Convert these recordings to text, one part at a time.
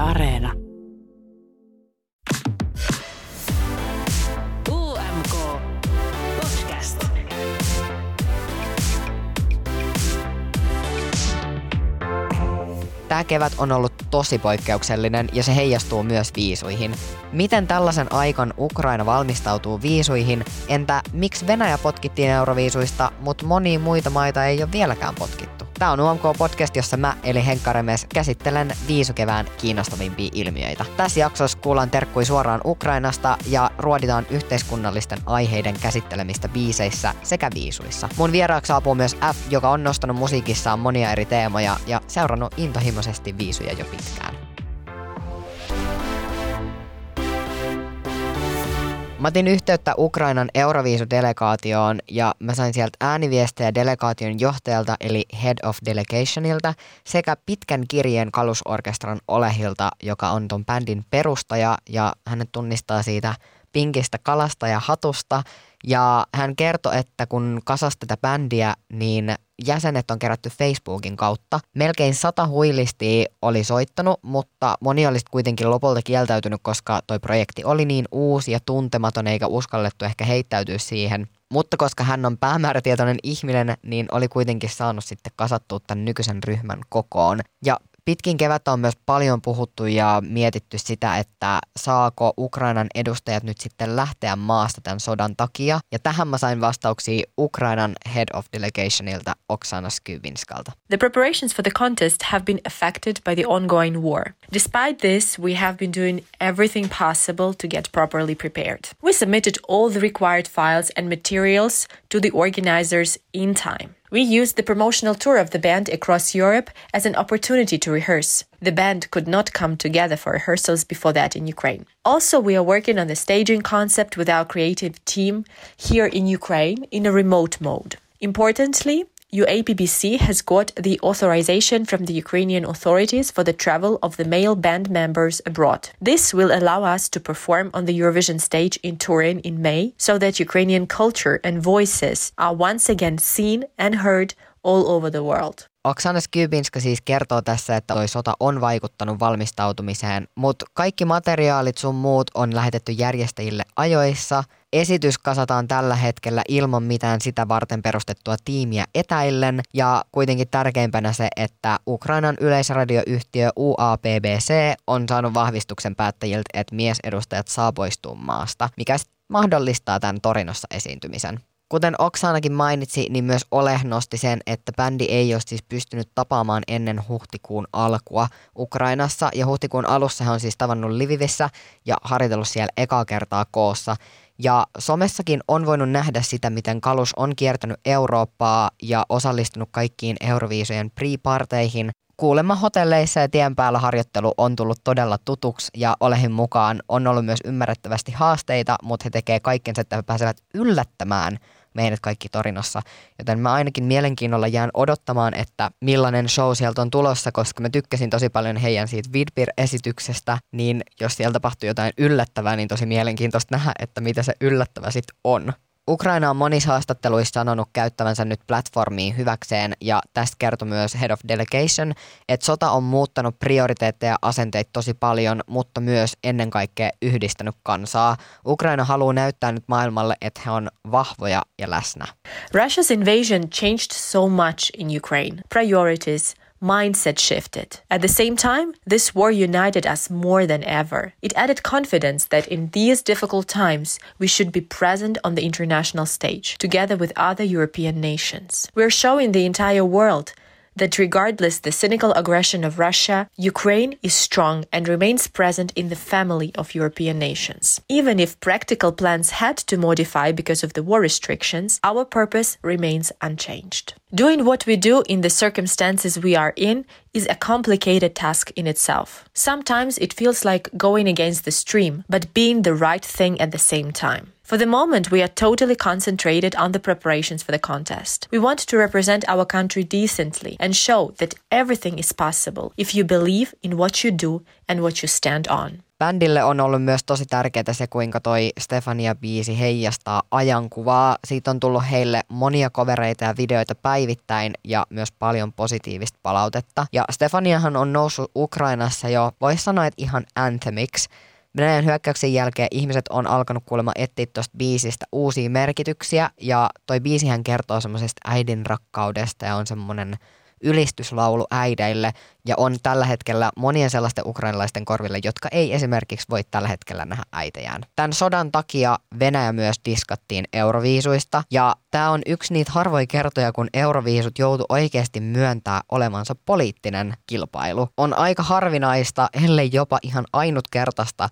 Areena. UMK Podcast. Tämä kevät on ollut tosi poikkeuksellinen ja se heijastuu myös viisuihin. Miten tällaisen aikan Ukraina valmistautuu viisuihin? Entä miksi Venäjä potkittiin euroviisuista, mutta monia muita maita ei ole vieläkään potkittu? Tämä on UMK-podcast, jossa mä, eli Henkka Remes, käsittelen viisukevään kiinnostavimpia ilmiöitä. Tässä jaksossa kuullaan terkkui suoraan Ukrainasta ja ruoditaan yhteiskunnallisten aiheiden käsittelemistä biiseissä sekä viisuissa. Mun vieraaksi saapuu myös F, joka on nostanut musiikissaan monia eri teemoja ja seurannut intohimoisesti viisuja jo pitkään. Mä otin yhteyttä Ukrainan Euroviisudelegaatioon ja mä sain sieltä ääniviestejä delegaation johtajalta eli Head of Delegationilta sekä pitkän kirjeen kalusorkestran Olehilta, joka on ton bändin perustaja ja hänet tunnistaa siitä pinkistä kalasta ja hatusta. Ja hän kertoi, että kun kasasi tätä bändiä, niin jäsenet on kerätty Facebookin kautta. Melkein sata huilistia oli soittanut, mutta moni olisi kuitenkin lopulta kieltäytynyt, koska toi projekti oli niin uusi ja tuntematon eikä uskallettu ehkä heittäytyä siihen. Mutta koska hän on päämäärätietoinen ihminen, niin oli kuitenkin saanut sitten kasattua tämän nykyisen ryhmän kokoon. Ja Pitkin kevättä on myös paljon puhuttu ja mietitty sitä, että saako Ukrainan edustajat nyt sitten lähteä maasta tämän sodan takia. Ja tähän mä sain vastauksia Ukrainan Head of Delegationilta Oksana Skybinskalta. The preparations for the contest have been affected by the ongoing war. Despite this, we have been doing everything possible to get properly prepared. We submitted all the required files and materials to the organizers in time. We used the promotional tour of the band across Europe as an opportunity to rehearse. The band could not come together for rehearsals before that in Ukraine. Also, we are working on the staging concept with our creative team here in Ukraine in a remote mode. Importantly, UAPBC has got the authorization from the Ukrainian authorities for the travel of the male band members abroad. This will allow us to perform on the Eurovision stage in Turin in May so that Ukrainian culture and voices are once again seen and heard all over the world. Oksana Skybinska siis kertoo tässä, että toi sota on vaikuttanut valmistautumiseen, mutta kaikki materiaalit sun muut on lähetetty järjestäjille ajoissa. Esitys kasataan tällä hetkellä ilman mitään sitä varten perustettua tiimiä etäillen ja kuitenkin tärkeimpänä se, että Ukrainan yleisradioyhtiö UAPBC on saanut vahvistuksen päättäjiltä, että miesedustajat saa poistua maasta, mikä mahdollistaa tämän Torinossa esiintymisen. Kuten Oksanakin mainitsi, niin myös Ole nosti sen, että bändi ei ole siis pystynyt tapaamaan ennen huhtikuun alkua Ukrainassa. Ja huhtikuun alussa he on siis tavannut Livivissä ja harjoitellut siellä ekaa kertaa koossa. Ja somessakin on voinut nähdä sitä, miten Kalus on kiertänyt Eurooppaa ja osallistunut kaikkiin Euroviisojen pre-parteihin. Kuulemma hotelleissa ja tien päällä harjoittelu on tullut todella tutuksi ja Olehin mukaan on ollut myös ymmärrettävästi haasteita, mutta he tekevät kaikkensa, että he pääsevät yllättämään – meidät kaikki Torinossa. Joten mä ainakin mielenkiinnolla jään odottamaan, että millainen show sieltä on tulossa, koska mä tykkäsin tosi paljon heidän siitä Vidbir-esityksestä, niin jos siellä tapahtuu jotain yllättävää, niin tosi mielenkiintoista nähdä, että mitä se yllättävä sitten on. Ukraina on monissa haastatteluissa sanonut käyttävänsä nyt platformia hyväkseen ja tästä kertoi myös Head of Delegation, että sota on muuttanut prioriteetteja ja asenteita tosi paljon, mutta myös ennen kaikkea yhdistänyt kansaa. Ukraina haluaa näyttää nyt maailmalle, että he on vahvoja ja läsnä. Russia's invasion changed so much in Ukraine. Priorities, mindset shifted. At the same time, this war united us more than ever. It added confidence that in these difficult times, we should be present on the international stage, together with other European nations. We're showing the entire world that regardless the cynical aggression of Russia, Ukraine is strong and remains present in the family of European nations. Even if practical plans had to modify because of the war restrictions, our purpose remains unchanged. Doing what we do in the circumstances we are in is a complicated task in itself. Sometimes it feels like going against the stream, but being the right thing at the same time. For the moment, we are totally concentrated on the preparations for the contest. We want to represent our country decently and show that everything is possible if you believe in what you do and what you stand on. Bändille on ollut myös tosi tärkeää se, kuinka toi Stefania-biisi heijastaa ajankuvaa. Siitä on tullut heille monia kovereita ja videoita päivittäin ja myös paljon positiivista palautetta. Ja Stefaniahan on noussut Ukrainassa jo, voisi sanoa, että ihan anthemiksi. Venäjän hyökkäyksen jälkeen ihmiset on alkanut kuulemma etsiä tuosta biisistä uusia merkityksiä ja toi biisihän kertoo semmoisesta äidin rakkaudesta ja on semmoinen ylistyslaulu äideille ja on tällä hetkellä monien sellaisten ukrainalaisten korville, jotka ei esimerkiksi voi tällä hetkellä nähdä äitejään. Tämän sodan takia Venäjä myös diskattiin Euroviisuista ja tämä on yksi niitä harvoja kertoja, kun Euroviisut joutu oikeasti myöntää olemansa poliittinen kilpailu. On aika harvinaista, ellei jopa ihan ainutkertaista,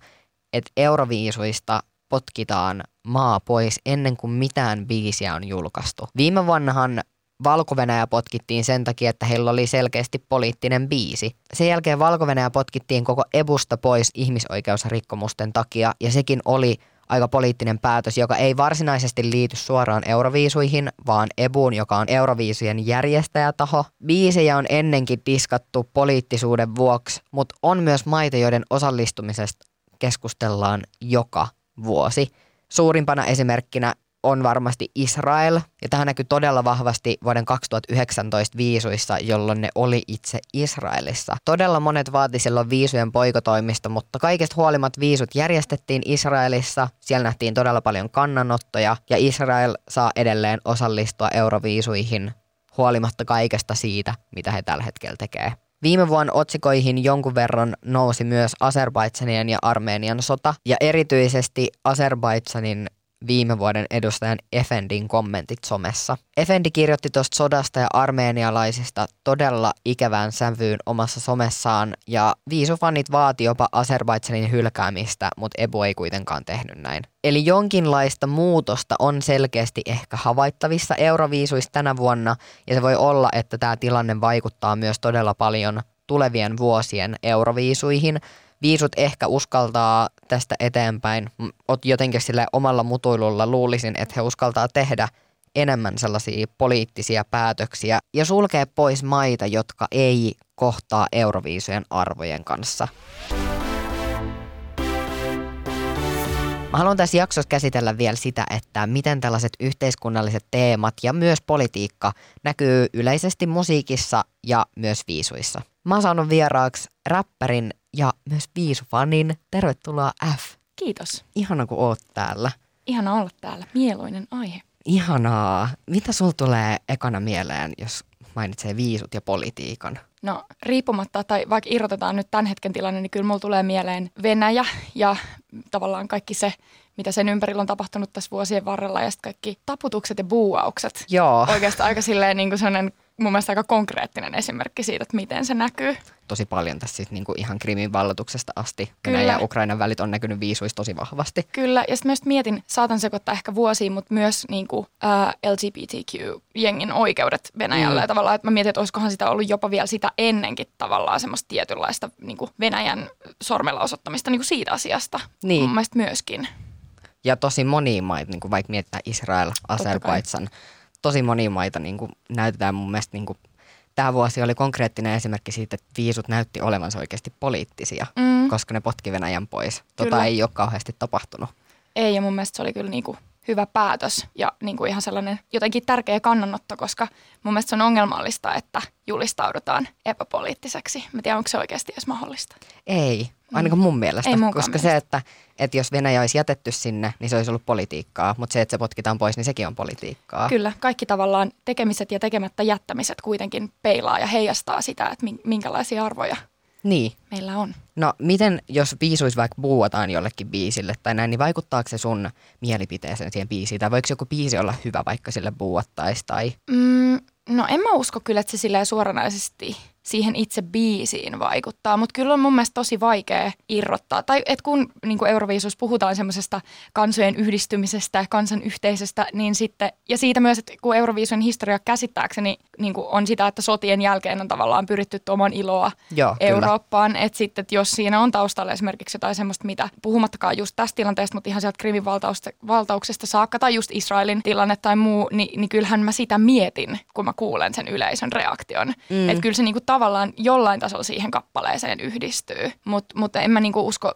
että Euroviisuista potkitaan maa pois ennen kuin mitään biisiä on julkaistu. Viime vuonnahan valko potkittiin sen takia, että heillä oli selkeästi poliittinen biisi. Sen jälkeen valko potkittiin koko Ebusta pois ihmisoikeusrikkomusten takia ja sekin oli aika poliittinen päätös, joka ei varsinaisesti liity suoraan Euroviisuihin, vaan Ebuun, joka on Euroviisujen järjestäjätaho. Biisejä on ennenkin diskattu poliittisuuden vuoksi, mutta on myös maita, joiden osallistumisesta keskustellaan joka vuosi. Suurimpana esimerkkinä on varmasti Israel, ja tähän näkyy todella vahvasti vuoden 2019 viisuissa, jolloin ne oli itse Israelissa. Todella monet vaati silloin viisujen poikotoimista, mutta kaikesta huolimatta viisut järjestettiin Israelissa, siellä nähtiin todella paljon kannanottoja, ja Israel saa edelleen osallistua euroviisuihin huolimatta kaikesta siitä, mitä he tällä hetkellä tekee. Viime vuonna otsikoihin jonkun verran nousi myös Azerbaidsanien ja Armenian sota, ja erityisesti Azerbaidsanin viime vuoden edustajan Efendin kommentit somessa. Efendi kirjoitti tuosta sodasta ja armeenialaisista todella ikävään sävyyn omassa somessaan ja viisufanit vaati jopa Azerbaidsanin hylkäämistä, mutta Ebu ei kuitenkaan tehnyt näin. Eli jonkinlaista muutosta on selkeästi ehkä havaittavissa Euroviisuissa tänä vuonna ja se voi olla, että tämä tilanne vaikuttaa myös todella paljon tulevien vuosien Euroviisuihin – viisut ehkä uskaltaa tästä eteenpäin, ot jotenkin sille omalla mutuilulla luulisin, että he uskaltaa tehdä enemmän sellaisia poliittisia päätöksiä ja sulkee pois maita, jotka ei kohtaa euroviisujen arvojen kanssa. Mä haluan tässä jaksossa käsitellä vielä sitä, että miten tällaiset yhteiskunnalliset teemat ja myös politiikka näkyy yleisesti musiikissa ja myös viisuissa. Mä oon saanut vieraaksi räppärin ja myös viisufanin. Tervetuloa F. Kiitos. Ihana kun oot täällä. Ihana olla täällä. Mieluinen aihe. Ihanaa. Mitä sul tulee ekana mieleen, jos mainitsee viisut ja politiikan? No riippumatta, tai vaikka irrotetaan nyt tämän hetken tilanne, niin kyllä mulla tulee mieleen Venäjä ja tavallaan kaikki se, mitä sen ympärillä on tapahtunut tässä vuosien varrella ja sitten kaikki taputukset ja buuaukset. Joo. Oikeastaan aika silleen niin kuin sellainen mun mielestä aika konkreettinen esimerkki siitä, että miten se näkyy. Tosi paljon tässä siis niinku ihan Krimin vallatuksesta asti. Kyllä. ja Ukrainan välit on näkynyt viisuissa tosi vahvasti. Kyllä, ja sitten myös mietin, saatan sekoittaa ehkä vuosiin, mutta myös niinku, äh, LGBTQ-jengin oikeudet Venäjällä. Mm. Tavallaan, että mä mietin, että olisikohan sitä ollut jopa vielä sitä ennenkin tavallaan semmoista tietynlaista niinku Venäjän sormella osoittamista niinku siitä asiasta. Niin. Mun mielestä myöskin. Ja tosi moniin maita, niin vaikka mietitään Israel, Azerbaidsan, tosi monia maita niin kuin näytetään mun mielestä niin kuin, tämä vuosi oli konkreettinen esimerkki siitä, että viisut näytti olevansa oikeasti poliittisia, mm. koska ne potki Venäjän pois. Tota kyllä. ei ole kauheasti tapahtunut. Ei, ja mun mielestä se oli kyllä niin kuin hyvä päätös ja niin kuin ihan sellainen jotenkin tärkeä kannanotto, koska mun mielestä se on ongelmallista, että julistaudutaan epäpoliittiseksi. Mä tiedän, onko se oikeasti edes mahdollista. Ei, ainakaan mun mielestä. Ei koska mielestä. se, että, että jos Venäjä olisi jätetty sinne, niin se olisi ollut politiikkaa, mutta se, että se potkitaan pois, niin sekin on politiikkaa. Kyllä, kaikki tavallaan tekemiset ja tekemättä jättämiset kuitenkin peilaa ja heijastaa sitä, että minkälaisia arvoja niin. meillä on. No miten, jos biisuis vaikka buuataan jollekin biisille tai näin, niin vaikuttaako se sun mielipiteeseen siihen biisiin? Tai voiko joku biisi olla hyvä, vaikka sille buuattaisi? Tai... Mm, no en mä usko kyllä, että se silleen suoranaisesti siihen itse biisiin vaikuttaa, mutta kyllä on mun mielestä tosi vaikea irrottaa. Tai et kun niin kuin Euroviisus puhutaan semmoisesta kansojen yhdistymisestä, kansan yhteisestä, niin sitten, ja siitä myös, että kun Euroviisun historia käsittääkseni niin kuin on sitä, että sotien jälkeen on tavallaan pyritty tuomaan iloa Joo, kyllä. Eurooppaan, että sitten, että jos siinä on taustalla esimerkiksi jotain semmoista, mitä puhumattakaan just tästä tilanteesta, mutta ihan sieltä Krimin valtauksesta, saakka tai just Israelin tilanne tai muu, niin, niin kyllähän mä sitä mietin, kun mä kuulen sen yleisön reaktion. Mm. Että kyllä se niinku tavallaan jollain tasolla siihen kappaleeseen yhdistyy, mutta mut en mä niinku usko,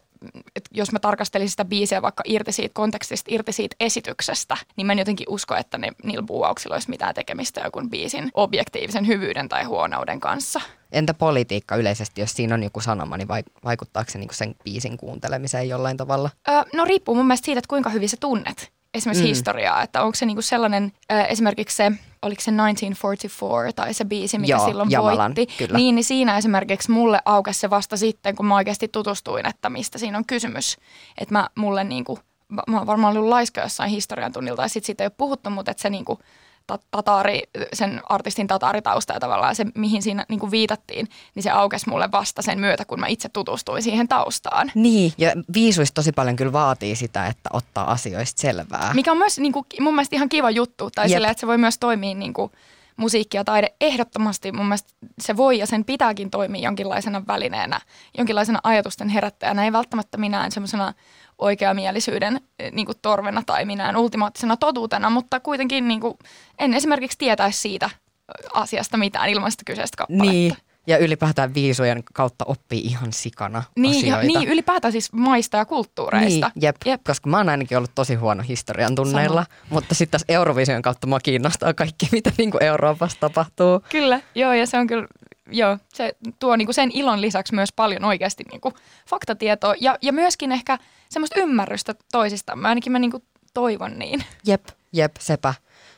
että jos mä tarkastelisin sitä biisiä vaikka irti siitä kontekstista, irti siitä esityksestä, niin mä en jotenkin usko, että ne, niillä buuauksilla olisi mitään tekemistä joku biisin objektiivisen hyvyyden tai huonouden kanssa. Entä politiikka yleisesti, jos siinä on joku sanoma, niin vaikuttaako se niinku sen biisin kuuntelemiseen jollain tavalla? Öö, no riippuu mun mielestä siitä, että kuinka hyvin sä tunnet esimerkiksi mm. historiaa, että onko se niinku sellainen, äh, esimerkiksi se, oliko se 1944 tai se biisi, mikä Joo, silloin Jamalan, voitti, kyllä. niin, niin siinä esimerkiksi mulle aukesi se vasta sitten, kun mä oikeasti tutustuin, että mistä siinä on kysymys. Että mä mulle niinku, mä oon varmaan ollut laiska jossain historian tunnilta ja sitten siitä ei ole puhuttu, mutta että se niinku, tataari, sen artistin tataaritausta ja tavallaan se, mihin siinä niin kuin viitattiin, niin se aukesi mulle vasta sen myötä, kun mä itse tutustuin siihen taustaan. Niin, ja viisuista tosi paljon kyllä vaatii sitä, että ottaa asioista selvää. Mikä on myös niin kuin, mun mielestä ihan kiva juttu, tai Jep. sille, että se voi myös toimia niin kuin, musiikki ja taide ehdottomasti mun mielestä se voi ja sen pitääkin toimia jonkinlaisena välineenä, jonkinlaisena ajatusten herättäjänä, ei välttämättä minään semmoisena oikeamielisyyden eh, niin kuin torvena tai minään ultimaattisena totuutena, mutta kuitenkin niin kuin, en esimerkiksi tietäisi siitä ö, asiasta mitään ilman sitä kyseistä kappaletta. Niin, ja ylipäätään viisujen kautta oppii ihan sikana Niin, asioita. niin, ylipäätään siis maista ja kulttuureista. Niin, jep, Jep. koska mä oon ainakin ollut tosi huono historian tunneilla, mutta sitten taas Eurovision kautta mua kiinnostaa kaikki, mitä niinku Euroopassa tapahtuu. Kyllä, joo, ja se on kyllä, joo, se tuo niinku sen ilon lisäksi myös paljon oikeasti niinku faktatietoa ja, ja myöskin ehkä semmoista ymmärrystä toisistamme, ainakin mä niinku toivon niin. Jep, jep, sepä.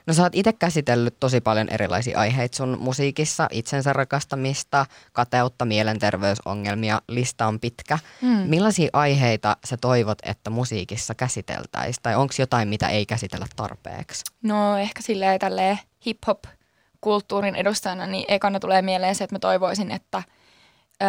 No sä oot itse käsitellyt tosi paljon erilaisia aiheita sun musiikissa, itsensä rakastamista, kateutta, mielenterveysongelmia, lista on pitkä. Mm. Millaisia aiheita sä toivot, että musiikissa käsiteltäisiin? Tai onko jotain, mitä ei käsitellä tarpeeksi? No ehkä silleen tälleen hip-hop kulttuurin edustajana, niin ekana tulee mieleen se, että mä toivoisin, että ö,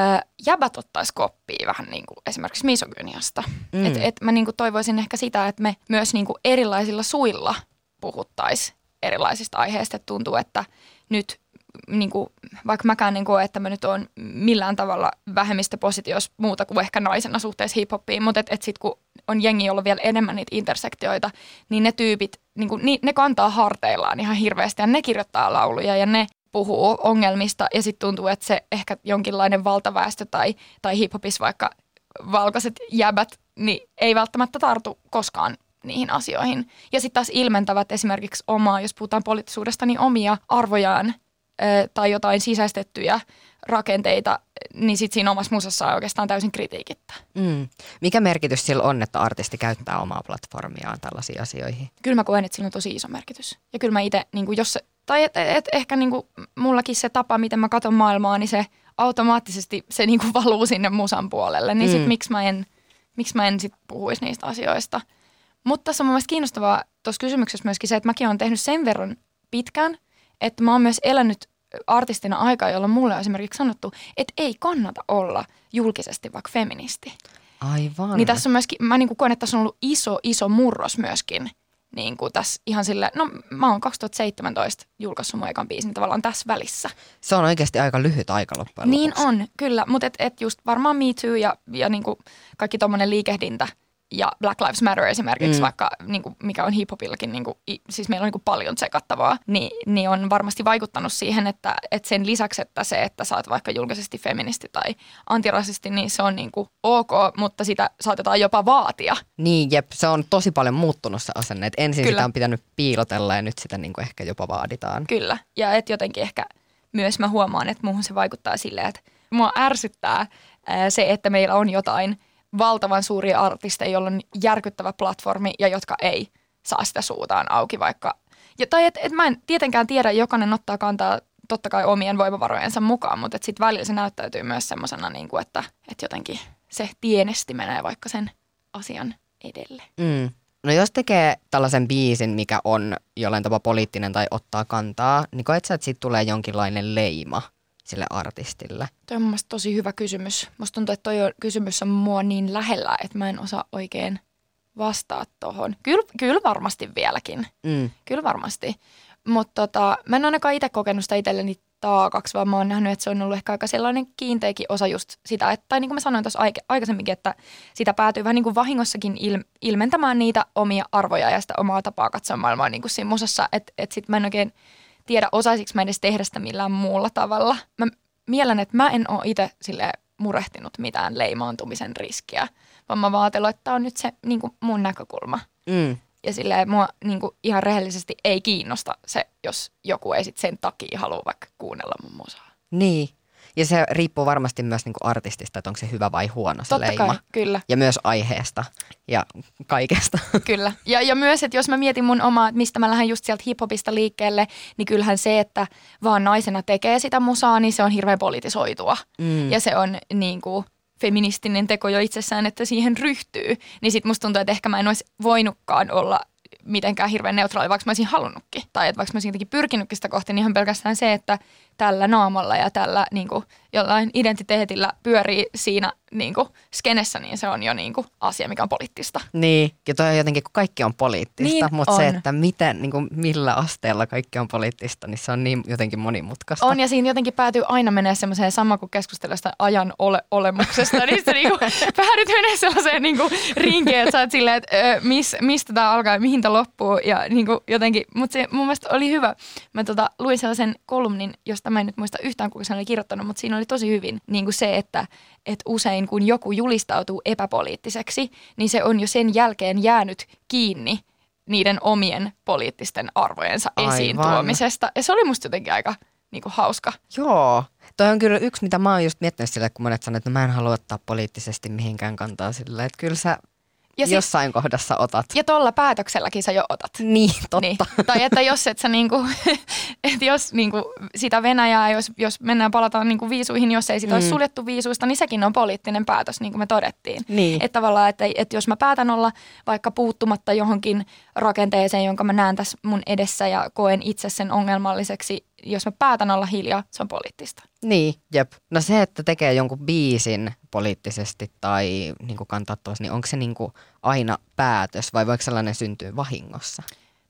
jäbät ottaisi koppia vähän niin kuin esimerkiksi misogyniasta. Mm. Et, et mä niin kuin toivoisin ehkä sitä, että me myös niin kuin erilaisilla suilla puhuttaisiin erilaisista aiheista. Et tuntuu, että nyt niin kuin, vaikka mäkään en koe, että mä nyt oon millään tavalla vähemmistöpositiossa muuta kuin ehkä naisena suhteessa hiphoppiin, mutta et, et sit kun on jengi, on vielä enemmän niitä intersektioita, niin ne tyypit, niin kuin, ne kantaa harteillaan ihan hirveästi ja ne kirjoittaa lauluja ja ne puhuu ongelmista ja sitten tuntuu, että se ehkä jonkinlainen valtaväestö tai, tai hiphopissa vaikka valkoiset jäbät, niin ei välttämättä tartu koskaan niihin asioihin. Ja sitten taas ilmentävät esimerkiksi omaa, jos puhutaan poliittisuudesta, niin omia arvojaan tai jotain sisäistettyjä rakenteita, niin sitten siinä omassa musassa on oikeastaan täysin kritiikittä. Mm. Mikä merkitys sillä on, että artisti käyttää omaa platformiaan tällaisiin asioihin? Kyllä mä koen, että sillä on tosi iso merkitys. Ja kyllä mä itse, niin jos se, tai et, et, ehkä niin kuin mullakin se tapa, miten mä katson maailmaa, niin se automaattisesti se niin kuin valuu sinne musan puolelle. Niin Mm. sit miksi mä en, miksi mä en sit puhuisi niistä asioista. Mutta tässä on mun mielestä kiinnostavaa tuossa kysymyksessä myöskin se, että mäkin olen tehnyt sen verran pitkään, että mä oon myös elänyt artistina aikaa, jolloin mulle on esimerkiksi sanottu, että ei kannata olla julkisesti vaikka feministi. Aivan. Niin tässä on myöskin, mä niin koen, että tässä on ollut iso, iso murros myöskin niin kuin tässä ihan sille, no mä oon 2017 julkaissut mun ekan biisin tavallaan tässä välissä. Se on oikeasti aika lyhyt aika loppujen Niin lopuksi. on, kyllä, mutta et, et just varmaan Me Too ja, ja niin kuin kaikki tommonen liikehdintä ja Black Lives Matter esimerkiksi, Mm. vaikka niin kuin, mikä on hiphopillakin, niin kuin, siis meillä on niin kuin paljon tsekattavaa, niin, niin on varmasti vaikuttanut siihen, että, että sen lisäksi, että se, että sä oot vaikka julkisesti feministi tai antirasisti, niin se on niin kuin ok, mutta sitä saatetaan jopa vaatia. Niin, jep, se on tosi paljon muuttunut se asenne. Et ensin Kyllä. sitä on pitänyt piilotella ja nyt sitä niinku ehkä jopa vaaditaan. Kyllä. Ja et jotenkin ehkä myös mä huomaan, että muuhun se vaikuttaa silleen, että mua ärsyttää ää, se, että meillä on jotain valtavan suuria artisteja, joilla on järkyttävä platformi ja jotka ei saa sitä suutaan auki vaikka. Ja, tai että et mä en tietenkään tiedä, jokainen ottaa kantaa totta kai omien voimavarojensa mukaan, mutta sitten välillä se näyttäytyy myös semmoisena, niin kuin, että, että jotenkin se tienesti menee vaikka sen asian edelle. Mm. No jos tekee tällaisen biisin, mikä on jollain tavalla poliittinen tai ottaa kantaa, niin koet sä, että siitä tulee jonkinlainen leima sille artistille? Toi on mun tosi hyvä kysymys. Musta tuntuu, että toi on, kysymys on mua niin lähellä, että mä en osaa oikein vastaa tohon. Kyllä, kyllä varmasti vieläkin. Mm. Kyllä varmasti. Mutta tota, mä en ainakaan itse kokenut sitä itselleni taakaksi, vaan mä oon nähnyt, että se on ollut ehkä aika sellainen kiinteäkin osa just sitä, että, tai niin kuin mä sanoin tuossa aikaisemminkin, että sitä päätyy vähän niin kuin vahingossakin il, ilmentämään niitä omia arvoja ja sitä omaa tapaa katsoa maailmaa niin kuin siinä musassa, että, että sit mä en oikein tiedä, osaisiko mä edes tehdä sitä millään muulla tavalla. Mä mielen, että mä en ole itse sille murehtinut mitään leimaantumisen riskiä, vaan mä vaatellut, että tämä on nyt se niin kuin mun näkökulma. Mm. Ja silleen mua niin kuin ihan rehellisesti ei kiinnosta se, jos joku ei sit sen takia halua vaikka kuunnella mun musaa. Niin. Ja se riippuu varmasti myös niinku artistista, että onko se hyvä vai huono se Totta leima. kai, kyllä. Ja myös aiheesta ja kaikesta. Kyllä. Ja, ja myös, että jos mä mietin mun omaa, että mistä mä lähden just sieltä hiphopista liikkeelle, niin kyllähän se, että vaan naisena tekee sitä musaa, niin se on hirveän politisoitua. Mm. Ja se on niin kuin, feministinen teko jo itsessään, että siihen ryhtyy. Niin sit musta tuntuu, että ehkä mä en olisi voinutkaan olla mitenkään hirveän neutraali, vaikka mä olisin halunnutkin. Tai että vaikka mä olisin jotenkin pyrkinytkin sitä kohti, niin ihan pelkästään se, että tällä naamalla ja tällä niin kuin, jollain identiteetillä pyörii siinä niin kuin, skenessä, niin se on jo niin kuin, asia, mikä on poliittista. Niin, ja toi on jotenkin, kun kaikki on poliittista, Niin mutta se, on. että miten, niin kuin millä asteella kaikki on poliittista, niin se on niin jotenkin monimutkaista. On ja siinä jotenkin päätyy aina menee semmoiseen sama kuin keskustella sitä ajan ole, olemuksesta, niin se niinku, päädyt menee sellaiseen niinku rinkiin, että sä oot silleen, että ö, mis, mistä tämä alkaa ja mihin tämä loppuu ja niinku jotenkin, mutta se mun mielestä oli hyvä. Mä tota, luin sellaisen kolumnin, josta mä en nyt muista yhtään kuka sen oli kirjoittanut, mutta siinä oli tosi hyvin niinku se, että et usein kun joku julistautuu epäpoliittiseksi, niin se on jo sen jälkeen jäänyt kiinni niiden omien poliittisten arvojensa esiin Aivan. tuomisesta. Ja se oli musta jotenkin aika niinku, hauska. Joo. Toi on kyllä yksi, mitä mä oon just miettinyt sille, kun monet sanoo, että no mä en halua ottaa poliittisesti mihinkään kantaa sille, että kyllä sä Ja, sit, jossain kohdassa otat. ja tuolla päätökselläkin sä jo otat. Niin, totta. Niin. Tai että jos et sä niinku, että jos niinku sitä Venäjää, jos, jos mennään palataan niinku viisuihin, jos ei sitä mm. olisi suljettu viisuista, niin sekin on poliittinen päätös, niin kuin me todettiin. Niin. Että tavallaan, että, että jos mä päätän olla vaikka puuttumatta johonkin rakenteeseen, jonka mä näen tässä mun edessä ja koen itse sen ongelmalliseksi, jos mä päätän olla hiljaa, se on poliittista. Niin, jep. No se, että tekee jonkun biisin poliittisesti tai niin kantaa tuossa, niin onko se niin aina päätös vai voiko sellainen syntyä vahingossa?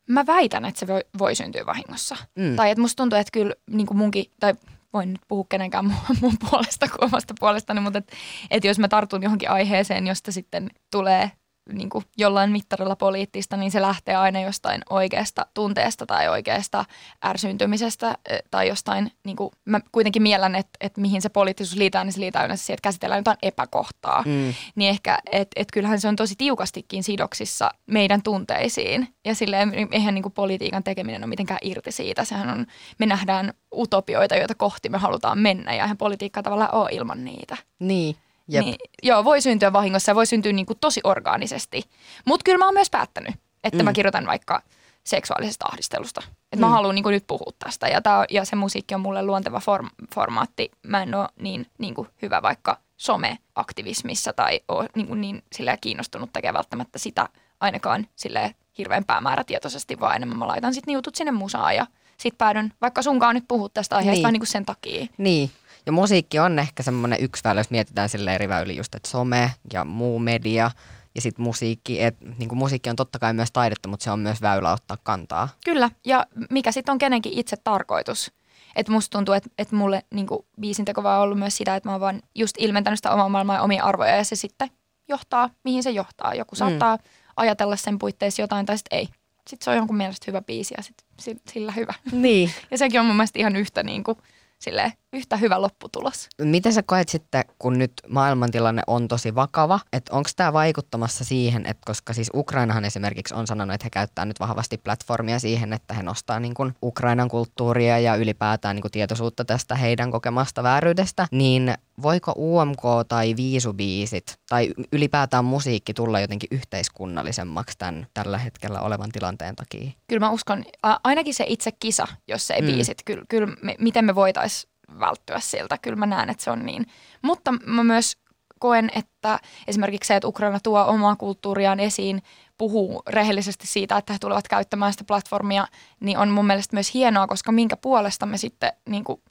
Mä väitän, että se voi, voi syntyä vahingossa. Mm. Tai että musta tuntuu, että kyllä niin kuin munkin, tai voin nyt puhua kenenkään mun, mun puolesta kuin omasta puolestani, mutta että et jos mä tartun johonkin aiheeseen, josta sitten tulee niin kuin jollain mittarilla poliittista, niin se lähtee aina jostain oikeasta tunteesta tai oikeasta ärsyntymisestä eh, tai jostain, niin kuin, mä kuitenkin miellän, että, että mihin se poliittisuus liitää, niin se liitää yleensä siihen, että käsitellään jotain epäkohtaa. Mm. Niin ehkä, että et kyllähän se on tosi tiukastikin sidoksissa meidän tunteisiin ja silleen eihän niin kuin politiikan tekeminen ole mitenkään irti siitä. Sehän on, me nähdään utopioita, joita kohti me halutaan mennä ja eihän politiikka tavallaan ole ilman niitä. Niin, jep. Niin, joo, voi syntyä vahingossa ja voi syntyä niin kuin tosi orgaanisesti. Mutta kyllä mä oon myös päättänyt, että mm. mä kirjoitan vaikka seksuaalisesta ahdistelusta. Että mm. mä haluan niin nyt puhua tästä ja, tää, ja se musiikki on mulle luonteva form, formaatti. Mä en ole niin, niin kuin hyvä vaikka someaktivismissa tai ole niin, kuin niin silleen kiinnostunut tekemään välttämättä sitä ainakaan silleen hirveän päämäärätietoisesti, vaan enemmän mä laitan sitten niutut sinne musaan ja sit päädyn vaikka sunkaan nyt puhua tästä aiheesta Niin. niin kuin sen takia. Niin. Ja musiikki on ehkä semmoinen yksi väylä, jos mietitään sille eri väyli just, että some ja muu media ja sitten musiikki. Et, niin kuin musiikki on totta kai myös taidetta, mutta se on myös väylä ottaa kantaa. Kyllä, ja mikä sitten on kenenkin itse tarkoitus. Että musta tuntuu, että et mulle niinku, biisin teko vaan on ollut myös sitä, että mä oon vaan just ilmentänyt sitä omaa maailmaa ja omia arvoja ja se sitten johtaa, mihin se johtaa. Joku saattaa ajatella sen puitteissa jotain tai sitten ei. Sitten se on jonkun mielestä hyvä biisi ja sit, si- sillä hyvä. Niin. Ja sekin on mun mielestä ihan yhtä, niinku, silleen, yhtä hyvä lopputulos. Miten sä koet sitten, kun nyt maailmantilanne on tosi vakava, että onko tämä vaikuttamassa siihen, että koska siis Ukrainahan esimerkiksi on sanonut, että he käyttää nyt vahvasti platformia siihen, että he nostaa niin kuin Ukrainan kulttuuria ja ylipäätään niin kuin tietoisuutta tästä heidän kokemasta vääryydestä, niin voiko UMK tai viisubiisit tai ylipäätään musiikki tulla jotenkin yhteiskunnallisemmaksi tämän tällä hetkellä olevan tilanteen takia? Kyllä mä uskon, ainakin se itse kisa, jos se ei mm. biisit, kyllä, kyllä me, miten me voitaisiin välttyä siltä, kyllä mä näen, että se on niin. Mutta mä myös koen, että esimerkiksi se, että Ukraina tuo omaa kulttuuriaan esiin, puhuu rehellisesti siitä, että he tulevat käyttämään sitä platformia, niin on mun mielestä myös hienoa, koska minkä puolesta me sitten niin kuin,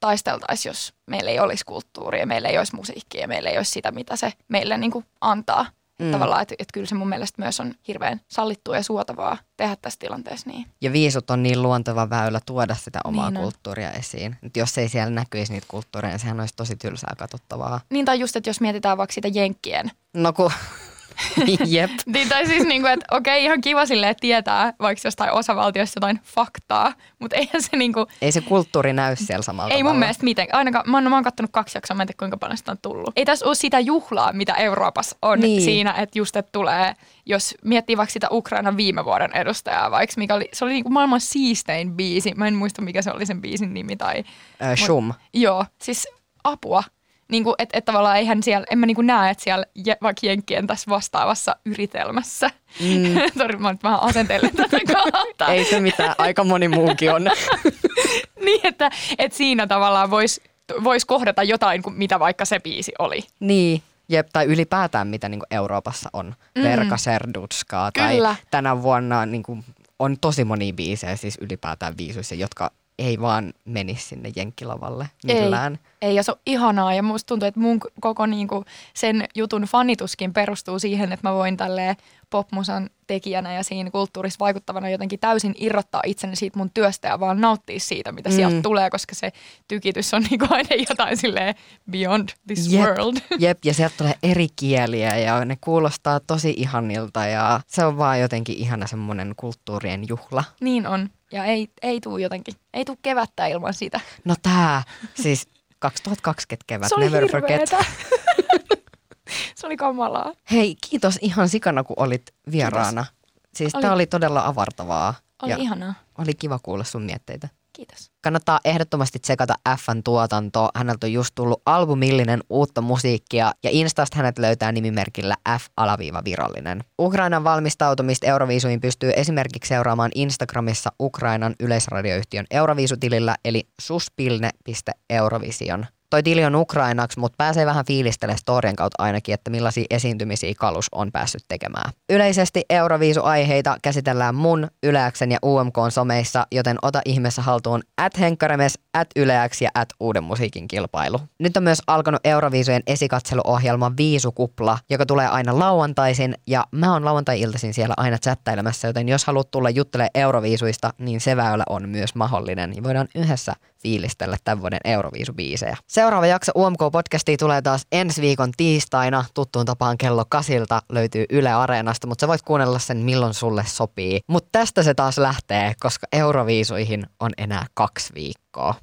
taisteltaisiin, jos meillä ei olisi kulttuuria, meillä ei olisi musiikkia meillä ei olisi sitä, mitä se meille niin kuin antaa. Mm. Tavallaan, että, että kyllä se mun mielestä myös on hirveän sallittua ja suotavaa tehdä tässä tilanteessa niin. Ja viisut on niin luonteva väylä tuoda sitä omaa Niin on. kulttuuria esiin. Et jos ei siellä näkyisi niitä kulttuureja, niin sehän olisi tosi tylsää katsottavaa. Niin tai just, että jos mietitään vaikka sitä jenkkien No ku... Jep. Niin, tai siis niin kuin, että okei, ihan kiva silleen tietää vaikka jostain osavaltiosta jotain faktaa, mutta eihän se niin kuin, Ei se kulttuuri näy siellä samalla ei mun tavalla. mielestä miten. Ainakaan, mä oon, mä oon kattonut kaksi jaksoa, mä en tiedä kuinka paljon sitä on tullut. Ei tässä ole sitä juhlaa, mitä Euroopassa on Niin. siinä, että just että tulee, jos miettii vaikka sitä Ukrainan viime vuoden edustajaa, vaikka mikä oli, se oli niin kuin maailman siistein biisi. Mä en muista, mikä se oli sen biisin nimi tai... Ö, Shum. Joo, siis apua. Niin kuin, että et tavallaan eihän siellä, en mä niin kuin näe, että siellä je, vaikka Jenkkien tässä vastaavassa yritelmässä. Mm. Sori, mä nyt vähän asenteellinen tätä kahta. Ei se mitään, aika moni muukin on. niin, että, että siinä tavallaan voisi vois kohdata jotain, mitä vaikka se biisi oli. niin, jep, tai ylipäätään mitä niin Euroopassa on. Mm. Verka Serdutskaa tai tänä vuonna niin kuin, on tosi moni biisejä siis ylipäätään viisuissa, jotka ei vaan menisi sinne jenkkilavalle millään. Ei, ei, ja se on ihanaa ja musta tuntuu, että mun koko niinku sen jutun fanituskin perustuu siihen, että mä voin tälleen popmusan tekijänä ja siinä kulttuurissa vaikuttavana jotenkin täysin irrottaa itseni siitä mun työstä ja vaan nauttia siitä, mitä mm. sieltä tulee, koska se tykitys on niinku aina jotain silleen beyond this Jep, world. jep, ja sieltä tulee eri kieliä ja ne kuulostaa tosi ihanilta ja se on vaan jotenkin ihana semmoinen kulttuurien juhla. niin on. Ja ei, ei tuu jotenkin, ei tuu kevättä ilman sitä. No tää, siis 2020 kevät, never forget. Se oli kamalaa. Hei, kiitos ihan sikana, kun olit vieraana. Siis Oli. tää oli todella avartavaa. Oli ja ihanaa. oli kiva kuulla sun mietteitä. Kiitos. Kannattaa ehdottomasti tsekata Fn tuotanto. Häneltä on just tullut albumillinen uutta musiikkia ja Instasta hänet löytää nimimerkillä F-virallinen. Ukrainan valmistautumista Euroviisuihin pystyy esimerkiksi seuraamaan Instagramissa Ukrainan yleisradioyhtiön Euroviisutilillä eli suspilne.eurovision. Toi tili on ukrainaksi, mutta pääsee vähän fiilistelemään storien kautta ainakin, että millaisia esiintymisiä Kalus on päässyt tekemään. Yleisesti Euroviisu-aiheita käsitellään mun, Yleäksen ja UMK someissa, joten ota ihmeessä haltuun at Henkkaremes, at Yleäks ja at Uuden musiikin kilpailu. Nyt on myös alkanut Euroviisujen esikatseluohjelma Viisukupla, joka tulee aina lauantaisin ja mä oon lauantai-iltaisin siellä aina chattailemassa, joten jos haluat tulla juttelemaan Euroviisuista, niin se väylä on myös mahdollinen ja voidaan yhdessä fiilistellä tämän vuoden Euroviisubiisejä. Seuraava jakso UMK-podcastia tulee taas ensi viikon tiistaina. Tuttuun tapaan kello kasilta löytyy Yle Areenasta, mutta sä voit kuunnella sen milloin sulle sopii. Mutta tästä se taas lähtee, koska Euroviisuihin on enää kaksi viikkoa.